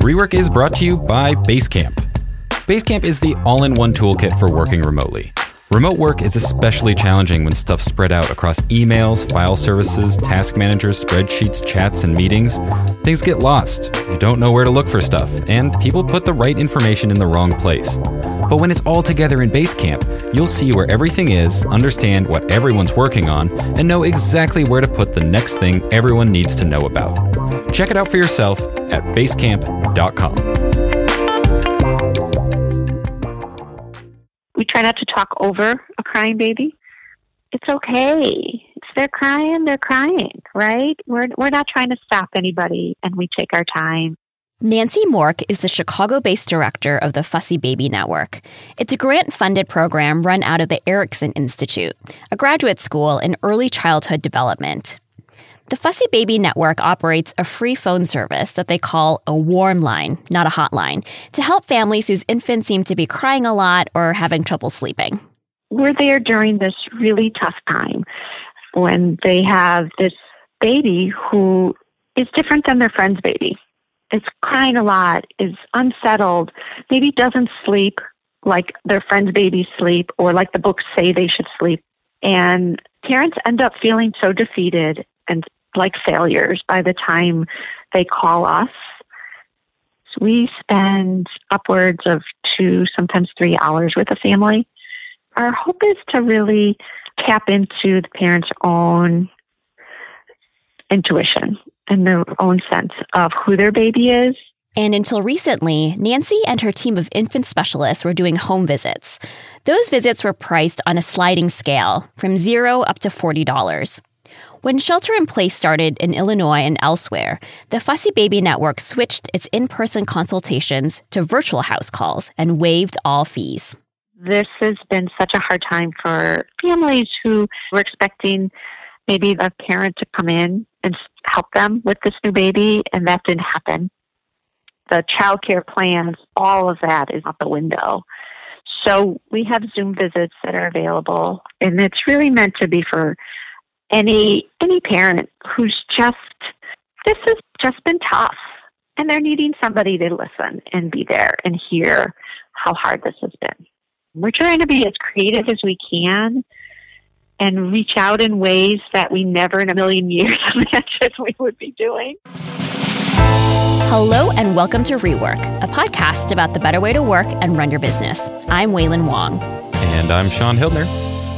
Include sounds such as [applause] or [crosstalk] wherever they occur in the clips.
Rework is brought to you by Basecamp. Basecamp is the all in one toolkit for working remotely. Remote work is especially challenging when stuff's spread out across emails, file services, task managers, spreadsheets, chats, and meetings. Things get lost. You don't know where to look for stuff, and people put the right information in the wrong place. But when it's all together in Basecamp, you'll see where everything is, understand what everyone's working on, and know exactly where to put the next thing everyone needs to know about. Check it out for yourself at basecamp.com. We try not to talk over a crying baby. It's okay. They're crying, they're crying, right? We're, we're not trying to stop anybody and we take our time. Nancy Mork is the Chicago based director of the Fussy Baby Network. It's a grant funded program run out of the Erikson Institute, a graduate school in early childhood development. The Fussy Baby Network operates a free phone service that they call a warm line, not a hotline, to help families whose infants seem to be crying a lot or having trouble sleeping. We're there during this really tough time when they have this baby who is different than their friend's baby. Is crying a lot, is unsettled, maybe doesn't sleep like their friend's babies sleep or like the books say they should sleep. And parents end up feeling so defeated and like failures by the time they call us. So we spend upwards of two, sometimes three hours with a family. Our hope is to really tap into the parent's own intuition and their own sense of who their baby is. And until recently, Nancy and her team of infant specialists were doing home visits. Those visits were priced on a sliding scale from zero up to $40. When shelter in place started in Illinois and elsewhere, the Fussy Baby Network switched its in person consultations to virtual house calls and waived all fees. This has been such a hard time for families who were expecting maybe the parent to come in and help them with this new baby, and that didn't happen. The child care plans, all of that is out the window. So we have Zoom visits that are available, and it's really meant to be for any any parent who's just this has just been tough and they're needing somebody to listen and be there and hear how hard this has been. We're trying to be as creative as we can and reach out in ways that we never in a million years [laughs] imagined we would be doing. Hello and welcome to Rework, a podcast about the better way to work and run your business. I'm Wailin Wong. And I'm Shaun Hildner.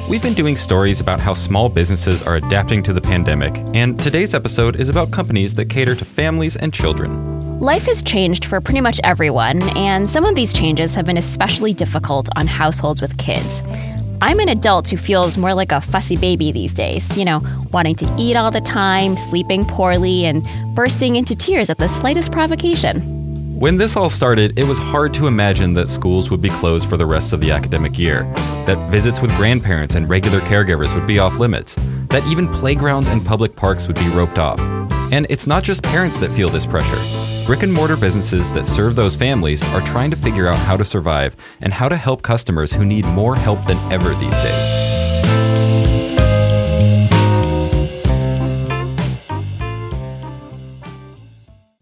We've been doing stories about how small businesses are adapting to the pandemic, and today's episode is about companies that cater to families and children. Life has changed for pretty much everyone, and some of these changes have been especially difficult on households with kids. I'm an adult who feels more like a fussy baby these days, you know, wanting to eat all the time, sleeping poorly, and bursting into tears at the slightest provocation. When this all started, it was hard to imagine that schools would be closed for the rest of the academic year, that visits with grandparents and regular caregivers would be off limits, that even playgrounds and public parks would be roped off. And it's not just parents that feel this pressure. Brick and mortar businesses that serve those families are trying to figure out how to survive and how to help customers who need more help than ever these days.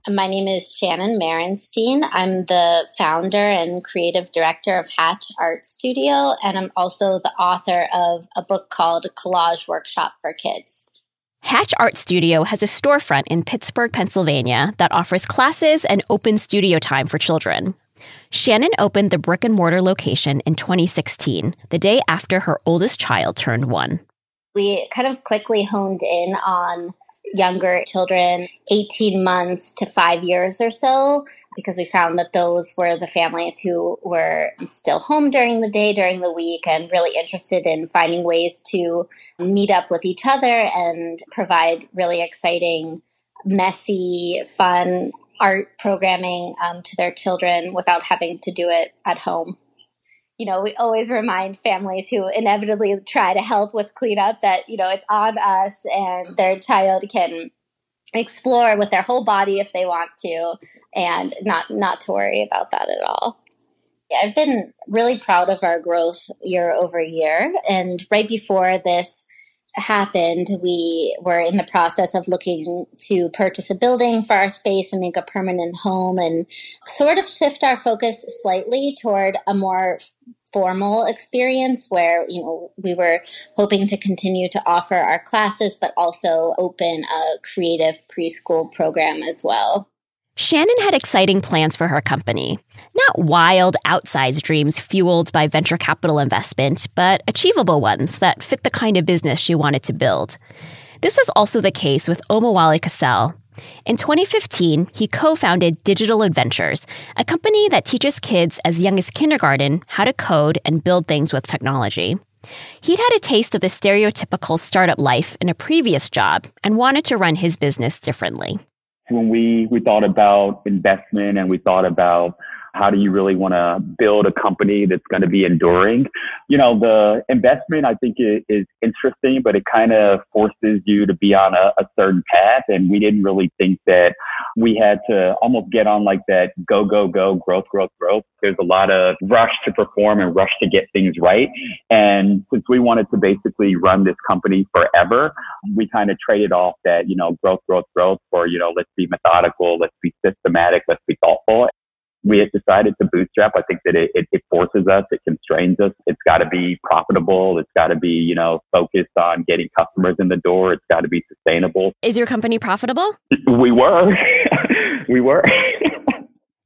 My name is Shannon Merenstein. I'm the founder and creative director of Hatch Art Studio, and I'm also the author of a book called Collage Workshop for Kids. Hatch Art Studio has a storefront in Pittsburgh, Pennsylvania that offers classes and open studio time for children. Shannon opened the brick and mortar location in 2016, the day after her oldest child turned one we kind of quickly honed in on younger children, 18 months to five years or so, because we found that those were the families who were still home during the day, during the week, and really interested in finding ways to meet up with each other and provide really exciting, messy, fun art programming um, to their children without having to do it at home you know, we always remind families who inevitably try to help with cleanup that, you know, it's on us and their child can explore with their whole body if they want to and not not to worry about that at all. Yeah, I've been really proud of our growth year over year and right before this happened, we were in the process of looking to purchase a building for our space and make a permanent home and sort of shift our focus slightly toward a more formal experience where you know we were hoping to continue to offer our classes but also open a creative preschool program as well Shannon had exciting plans for her company. Not wild, outsized dreams fueled by venture capital investment, but achievable ones that fit the kind of business she wanted to build. This was also the case with Omowale Casselle. In 2015, he co founded Digital Adventures, a company that teaches kids as young as kindergarten how to code and build things with technology. He'd had a taste of the stereotypical startup life in a previous job and wanted to run his business differently when we, we thought about investment and we thought about how do you really want to build a company that's going to be enduring? You know, the investment I think is, interesting, but it kind of forces you to be on a, a certain path. And we didn't really think that we had to almost get on like that go, go, go, growth, growth, growth. There's a lot of rush to perform and rush to get things right. And since we wanted to basically run this company forever, we kind of traded off that, you know, growth, growth, growth for, you know, let's be methodical, let's be systematic, let's be thoughtful we had decided to bootstrap. I think that it, it, it forces us, it constrains us. It's got to be profitable. It's got to be, you know, focused on getting customers in the door. It's got to be sustainable. Is your company profitable? [laughs] We were. [laughs] we were.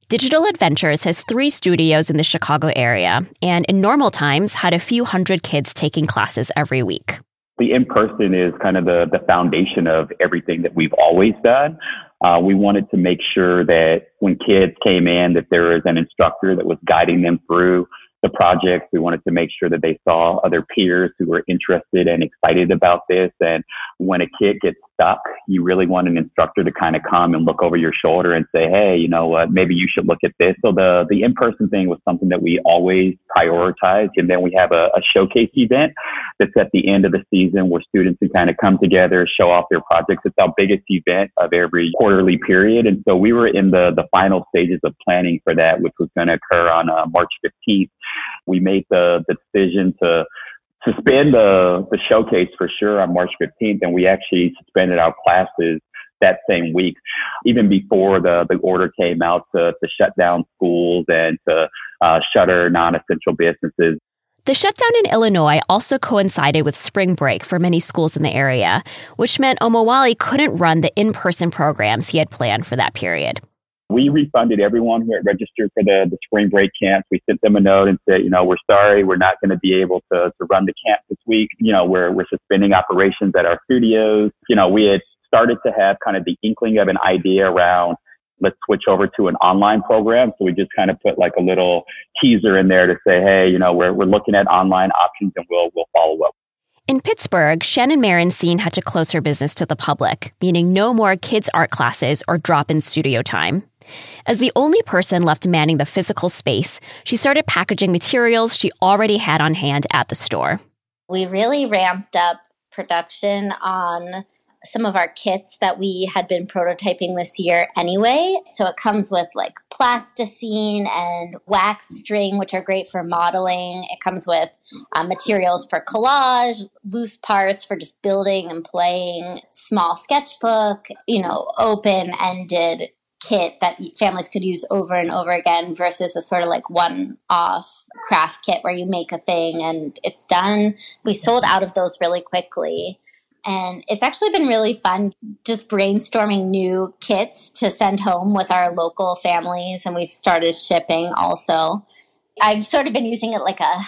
Digital Adventures has three studios in the Chicago area, and in normal times had a few hundred kids taking classes every week the in person is kind of the, the foundation of everything that we've always done. Uh, we wanted to make sure that when kids came in, that there was an instructor that was guiding them through the project. We wanted to make sure that they saw other peers who were interested and excited about this. And when a kid gets stuck, you really want an instructor to kind of come and look over your shoulder and say, Hey, you know what, maybe you should look at this. So the, the in-person thing was something that we always prioritized. And then we have a, a showcase event that's at the end of the season where students can kind of come together, show off their projects. It's our biggest event of every quarterly period. And so we were in the, the final stages of planning for that, which was going to occur on uh, March 15th. We made the, the decision to suspend the, the showcase for sure on March 15th, and we actually suspended our classes that same week, even before the, the order came out to, to shut down schools and to uh, shutter non-essential businesses. The shutdown in Illinois also coincided with spring break for many schools in the area, which meant Omowale couldn't run the in-person programs he had planned for that period. We refunded everyone who had registered for the, the spring break camps. We sent them a note and said, you know, we're sorry, we're not going to be able to, to run the camp this week. You know, we're, we're suspending operations at our studios. You know, we had started to have kind of the inkling of an idea around let's switch over to an online program. So we just kind of put like a little teaser in there to say, hey, you know, we're, we're looking at online options and we'll, we'll follow up. In Pittsburgh, Shannon Merenstein had to close her business to the public, meaning no more kids' art classes or drop in studio time. As the only person left manning the physical space, she started packaging materials she already had on hand at the store. We really ramped up production on some of our kits that we had been prototyping this year anyway. So it comes with like plasticine and wax string, which are great for modeling. It comes with uh, materials for collage, loose parts for just building and playing, small sketchbook, you know, open ended kit that families could use over and over again versus a sort of like one off craft kit where you make a thing and it's done. We sold out of those really quickly. And it's actually been really fun just brainstorming new kits to send home with our local families. And we've started shipping also. I've sort of been using it like a,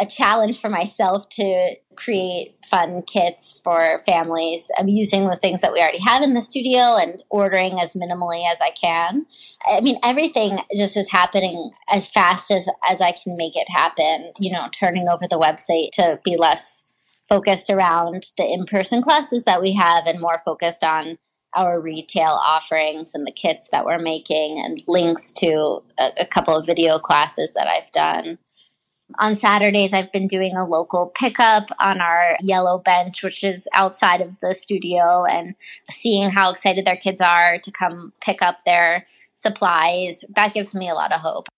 a, challenge for myself to create fun kits for families. I'm using the things that we already have in the studio and ordering as minimally as I can. I mean, everything just is happening as fast as, as I can make it happen, you know, turning over the website to be less focused around the in-person classes that we have and more focused on our retail offerings and the kits that we're making and links to a, a, couple of video classes that I've done. On Saturdays, I've been doing a local pickup on our yellow bench, which is outside of the studio, and seeing how excited their kids are to come pick up their supplies. That gives me a lot of hope.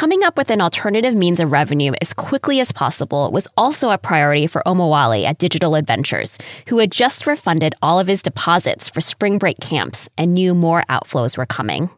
Coming up with an alternative means of revenue as quickly as possible was also a priority for Omowale at Digital Adventures, who had just refunded all of his deposits for spring break camps and knew more outflows were coming.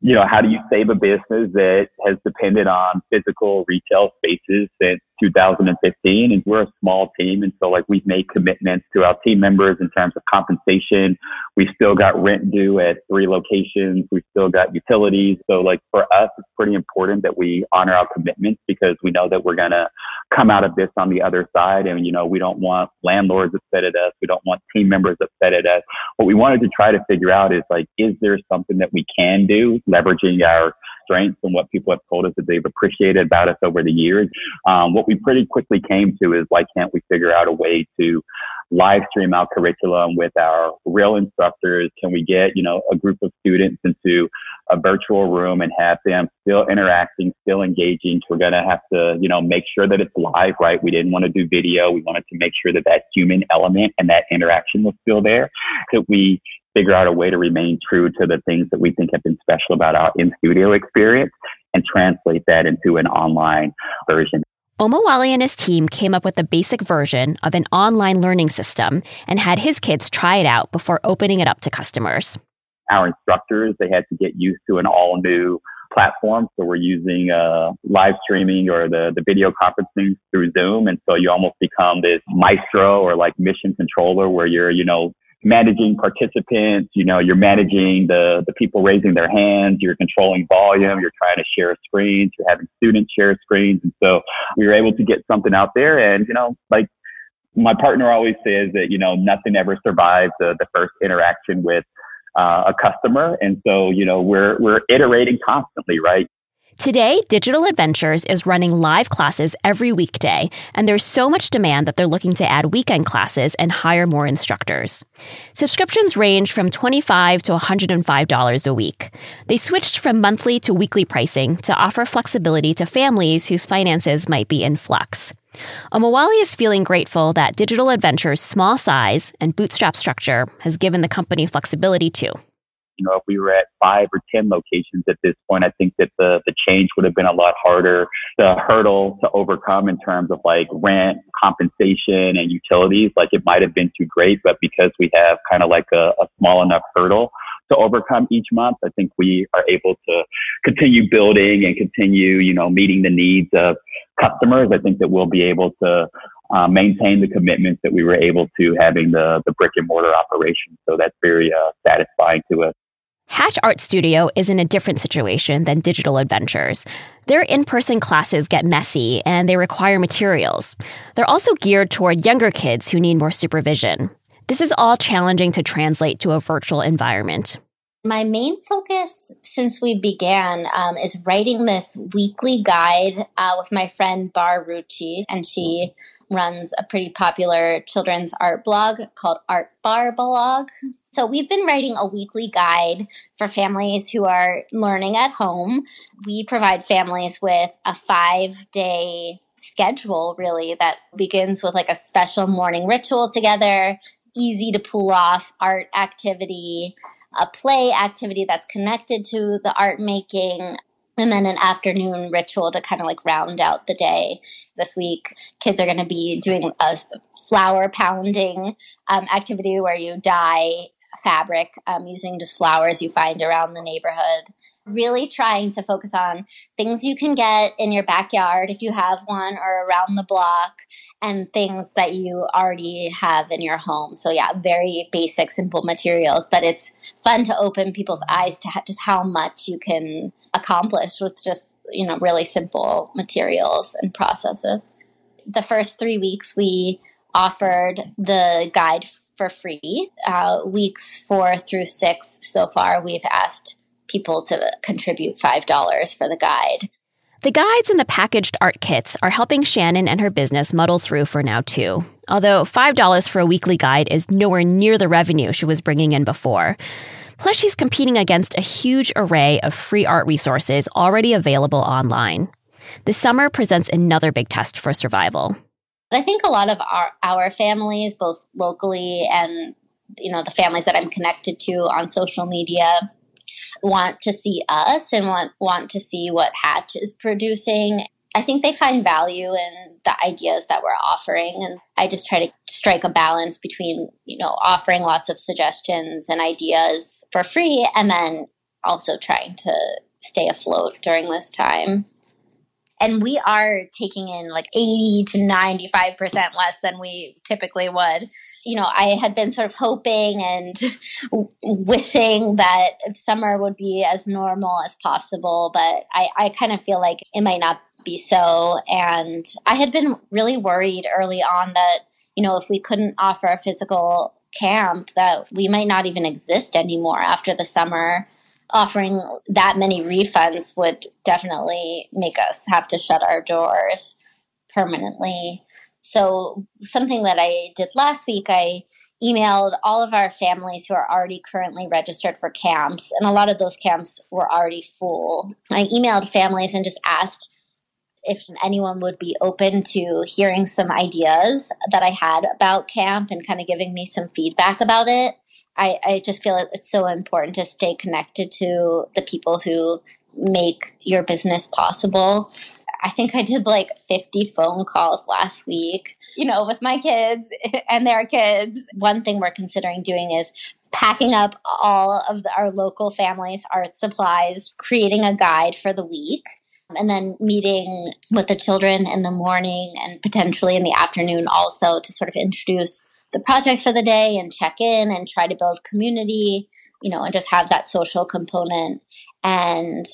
You know, how do you save a business that has depended on physical retail spaces since 2015? And we're a small team. And so like we've made commitments to our team members in terms of compensation. We've still got rent due at three locations. We've still got utilities. So like for us, it's pretty important that we honor our commitments because we know that we're going to come out of this on the other side. And, you know, we don't want landlords upset at us. We don't want team members upset at us. What we wanted to try to figure out is like, is there something that we can do leveraging our strengths and what people have told us that they've appreciated about us over the years. Um, what we pretty quickly came to is why can't we figure out a way to live stream our curriculum with our real instructors? Can we get, you know, a group of students into a virtual room and have them still interacting, still engaging? We're going to have to, you know, make sure that it's live, right? We didn't want to do video. We wanted to make sure that that human element and that interaction was still there. That we figure out a way to remain true to the things that we think have been special about our in studio experience and translate that into an online version. Omowale and his team came up with the basic version of an online learning system and had his kids try it out before opening it up to customers. Our instructors, they had to get used to an all new platform. So we're using uh, live streaming or the, the video conferencing through Zoom. And so you almost become this maestro or like mission controller where you're, you know, managing participants, you know, you're managing the, the people raising their hands, you're controlling volume, you're trying to share screens, you're having students share screens. And so we were able to get something out there and, you know, like my partner always says that, you know, nothing ever survives the, the first interaction with uh, a customer. And so, you know, we're, we're iterating constantly, right? Today, Digital Adventures is running live classes every weekday, and there's so much demand that they're looking to add weekend classes and hire more instructors. Subscriptions range from 25 to $105 a week. They switched from monthly to weekly pricing to offer flexibility to families whose finances might be in flux. Omowale is feeling grateful that Digital Adventures' small size and bootstrap structure has given the company flexibility too you know, if we were at five or 10 locations at this point, I think that the, the change would have been a lot harder. The hurdle to overcome in terms of like rent, compensation and utilities, like it might have been too great, but because we have kind of like a, a small enough hurdle to overcome each month, I think we are able to continue building and continue, you know, meeting the needs of customers. I think that we'll be able to uh, maintain the commitments that we were able to having the, the brick and mortar operation. So that's very uh, satisfying to us. Hatch Art Studio is in a different situation than Digital Adventures. Their in person classes get messy and they require materials. They're also geared toward younger kids who need more supervision. This is all challenging to translate to a virtual environment. My main focus since we began um, is writing this weekly guide uh, with my friend Bar Rucci, and she runs a pretty popular children's art blog called Art Bar Blog. So we've been writing a weekly guide for families who are learning at home. We provide families with a five day schedule, really, that begins with like a special morning ritual together, easy to pull off art activity, a play activity that's connected to the art making, and then an afternoon ritual to kind of like round out the day. This week, kids are going to be doing a flower pounding um, activity where you dye fabric um, using just flowers you find around the neighborhood. Really trying to focus on things you can get in your backyard if you have one or around the block and things that you already have in your home. So, yeah, very basic, simple materials, but it's fun to open people's eyes to just how much you can accomplish with just, you know, really simple materials and processes. The first three weeks, we offered the guide for free. Uh, weeks four through six so far, we've asked people to contribute $5 for the guide. The guides and the packaged art kits are helping Shannon and her business muddle through for now, too. Although $5 for a weekly guide is nowhere near the revenue she was bringing in before. Plus, she's competing against a huge array of free art resources already available online. The summer presents another big test for survival. I think a lot of our, our families, both locally and you know the families that I'm connected to on social media, want to see us and want want to see what Hatch is producing. I think they find value in the ideas that we're offering and I just try to strike a balance between, you know, offering lots of suggestions and ideas for free and then also trying to stay afloat during this time and we are taking in like 80 to 95% less than we typically would. You know, I had been sort of hoping and [laughs] wishing that summer would be as normal as possible, but I, I kind of feel like it might not be so. And I had been really worried early on that, you know, if we couldn't offer a physical camp, that we might not even exist anymore after the summer offering that many refunds would definitely make us have to shut our doors permanently. So, something that I did last week, I emailed all of our families who are already currently registered for camps, and a lot of those camps were already full. I emailed families and just asked if anyone would be open to hearing some ideas that I had about camp and kind of giving me some feedback about it. I, I just feel it's so important to stay connected to the people who make your business possible. I think I did like 50 phone calls last week, you know, with my kids [laughs] and their kids. One thing we're considering doing is packing up all of the, our local families' art supplies, creating a guide for the week, and then meeting with the children in the morning and potentially in the afternoon also to sort of introduce the project for the day and check in and try to build community, you know, and just have that social component and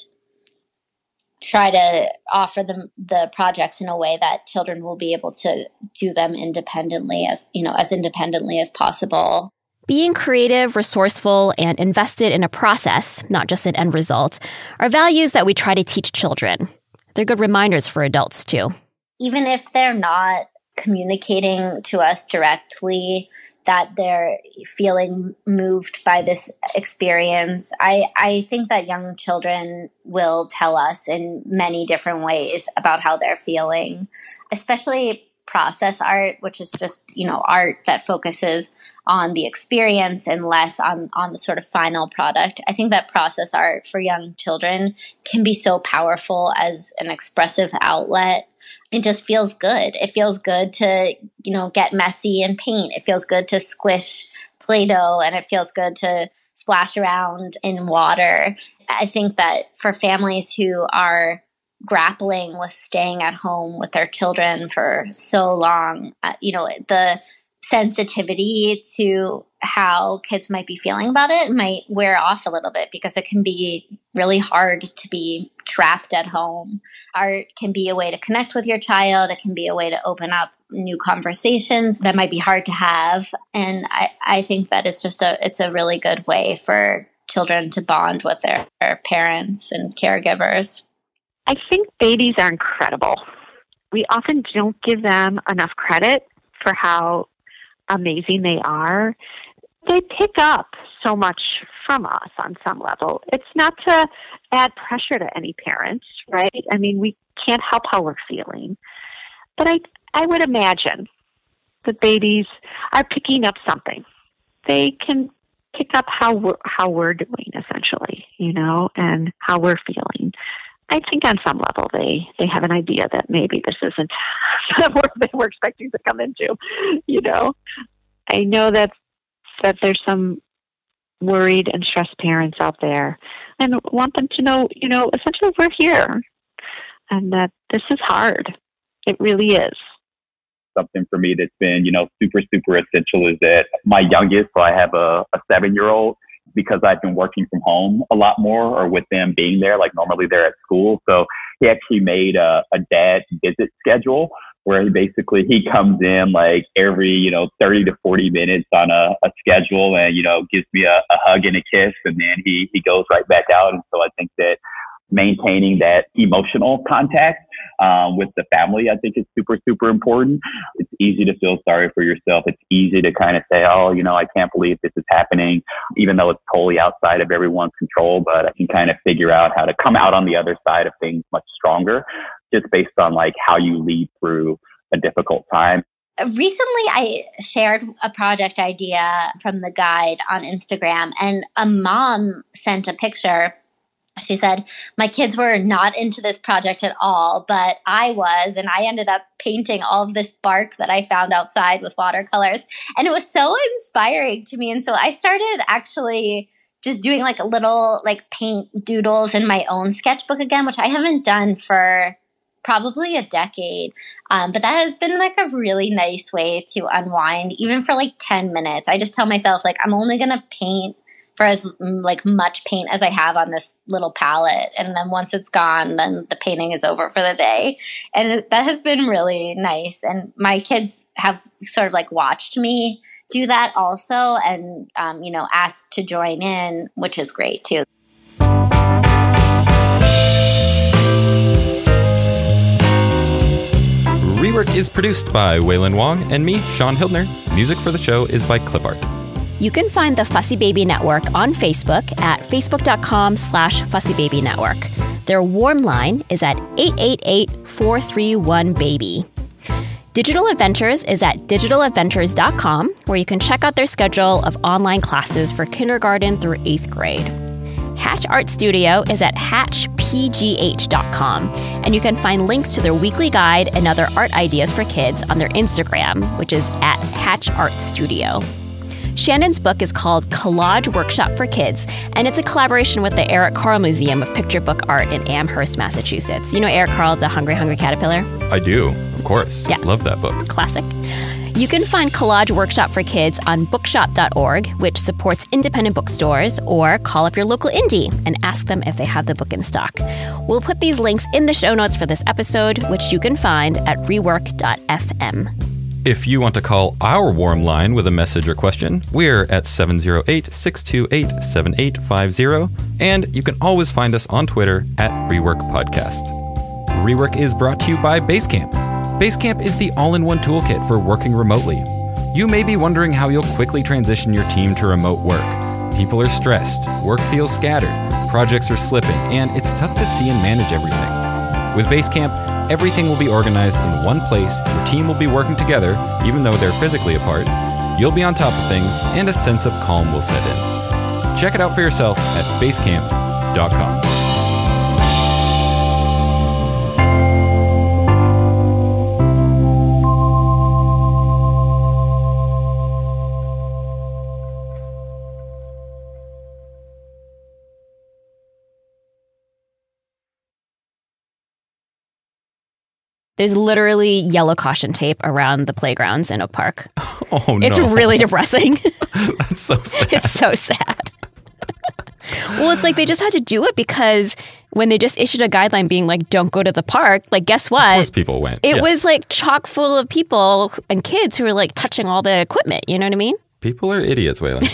try to offer them the projects in a way that children will be able to do them independently as, you know, as independently as possible. Being creative, resourceful, and invested in a process, not just an end result, are values that we try to teach children. They're good reminders for adults, too. Even if they're not communicating to us directly that they're feeling moved by this experience. I, I think that young children will tell us in many different ways about how they're feeling, especially process art, which is just, you know, art that focuses on the experience and less on, on the sort of final product. I think that process art for young children can be so powerful as an expressive outlet. It just feels good. It feels good to, you know, get messy and paint. It feels good to squish Play Doh and it feels good to splash around in water. I think that for families who are grappling with staying at home with their children for so long, uh, you know, the sensitivity to how kids might be feeling about it might wear off a little bit because it can be really hard to be trapped at home. Art can be a way to connect with your child. It can be a way to open up new conversations that might be hard to have. And I, I think that it's just a, it's a really good way for children to bond with their, their parents and caregivers. I think babies are incredible. We often don't give them enough credit for how amazing they are, they pick up so much from us on some level. It's not to add pressure to any parents, right? I mean, we can't help how we're feeling. But I I would imagine that babies are picking up something. They can pick up how we're, how we're doing essentially, you know, and how we're feeling. I think on some level they they have an idea that maybe this isn't [laughs] the work they were expecting to come into. You know, I know that that there's some worried and stressed parents out there, and want them to know, you know, essentially we're here, and that this is hard. It really is. Something for me that's been, you know, super super essential is that my youngest, so I have a, a seven year old because I've been working from home a lot more or with them being there, like normally they're at school. So he actually made a, a dad visit schedule where he basically he comes in like every you know 30 to 40 minutes on a, a schedule and you know gives me a, a hug and a kiss and then he he goes right back out and so i think that maintaining that emotional contact um, with the family, I think is super, super important. It's easy to feel sorry for yourself. It's easy to kind of say, oh, you know, I can't believe this is happening, even though it's totally outside of everyone's control. But I can kind of figure out how to come out on the other side of things much stronger just based on like how you lead through a difficult time. Recently, I shared a project idea from the guide on Instagram, and a mom sent a picture She said, My kids were not into this project at all, but I was, and I ended up painting all of this bark that I found outside with watercolors. And it was so inspiring to me. And so I started actually just doing like a little like paint doodles in my own sketchbook again, which I haven't done for probably a decade. Um, but that has been like a really nice way to unwind, even for like 10 minutes. I just tell myself, like, I'm only going to paint for as mm, like much paint as I have on this little palette. And then once it's gone, then the painting is over for the day. And that has been really nice. And my kids have sort of like watched me do that also and, um, you know, asked to join in, which is great too. Rework is produced by Wailin Wong and me, Shaun Hildner. Music for the show is by Clipart. You can find the Fussy Baby Network on Facebook at facebook.com slash fussybabynetwork. Their warm line is at 888-431-BABY. Digital Adventures is at digitaladventures.com, where you can check out their schedule of online classes for kindergarten through eighth grade. Hatch Art Studio is at hatchpgh.com, and you can find links to their weekly guide and other art ideas for kids on their Instagram, which is at Hatch Art Studio. Shannon's book is called Collage Workshop for Kids, and it's a collaboration with the Eric Carle Museum of Picture Book Art in Amherst, Massachusetts. You know Eric Carle, the Hungry Hungry Caterpillar? I do, of course. Yeah. Love that book. Classic. You can find Collage Workshop for Kids on bookshop.org, which supports independent bookstores, or call up your local indie and ask them if they have the book in stock. We'll put these links in the show notes for this episode, which you can find at rework.fm. If you want to call our warm line with a message or question, we're at 708 628 7850, and you can always find us on Twitter at Rework Podcast. Rework is brought to you by Basecamp. Basecamp is the all in one toolkit for working remotely. You may be wondering how you'll quickly transition your team to remote work. People are stressed, work feels scattered, projects are slipping, and it's tough to see and manage everything. With Basecamp, everything will be organized in one place, your team will be working together, even though they're physically apart, you'll be on top of things, and a sense of calm will set in. Check it out for yourself at basecamp.com. There's literally yellow caution tape around the playgrounds in Oak Park. [laughs] Oh no. It's really [laughs] depressing. [laughs] That's so sad. it's so sad. well, it's like they just had to do it because when they just issued a guideline being like, don't go to the park, like, guess what? Of course people went. It Yeah. was like chock full of people and kids who were like touching all the equipment. You know what I mean? People are idiots, Wailin.